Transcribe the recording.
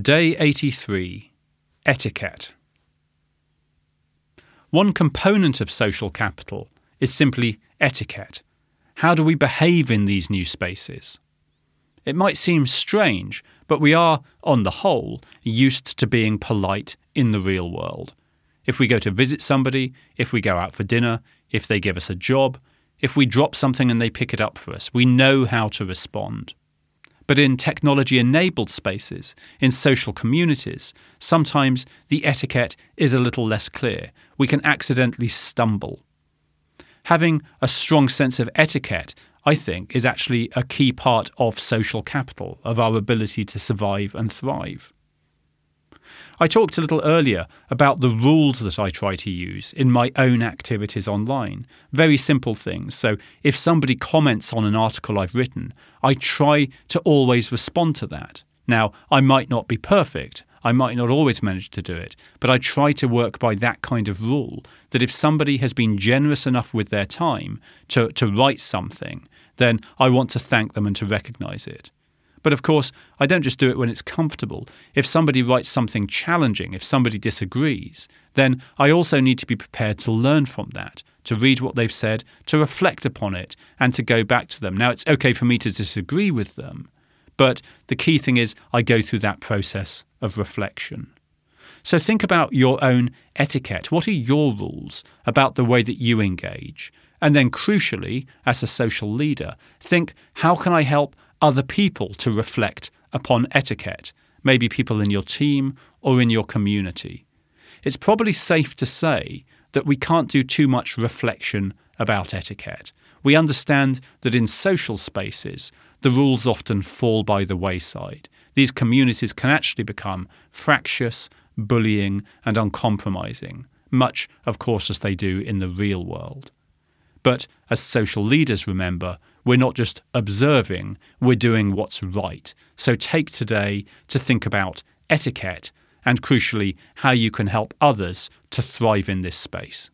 Day 83 Etiquette. One component of social capital is simply etiquette. How do we behave in these new spaces? It might seem strange, but we are, on the whole, used to being polite in the real world. If we go to visit somebody, if we go out for dinner, if they give us a job, if we drop something and they pick it up for us, we know how to respond. But in technology enabled spaces, in social communities, sometimes the etiquette is a little less clear. We can accidentally stumble. Having a strong sense of etiquette, I think, is actually a key part of social capital, of our ability to survive and thrive. I talked a little earlier about the rules that I try to use in my own activities online. Very simple things. So, if somebody comments on an article I've written, I try to always respond to that. Now, I might not be perfect. I might not always manage to do it, but I try to work by that kind of rule that if somebody has been generous enough with their time to, to write something, then I want to thank them and to recognize it. But of course, I don't just do it when it's comfortable. If somebody writes something challenging, if somebody disagrees, then I also need to be prepared to learn from that, to read what they've said, to reflect upon it, and to go back to them. Now, it's okay for me to disagree with them, but the key thing is I go through that process of reflection. So think about your own etiquette. What are your rules about the way that you engage? And then, crucially, as a social leader, think how can I help other people to reflect upon etiquette, maybe people in your team or in your community. It's probably safe to say that we can't do too much reflection about etiquette. We understand that in social spaces, the rules often fall by the wayside. These communities can actually become fractious, bullying, and uncompromising, much, of course, as they do in the real world. But as social leaders, remember, we're not just observing, we're doing what's right. So take today to think about etiquette and, crucially, how you can help others to thrive in this space.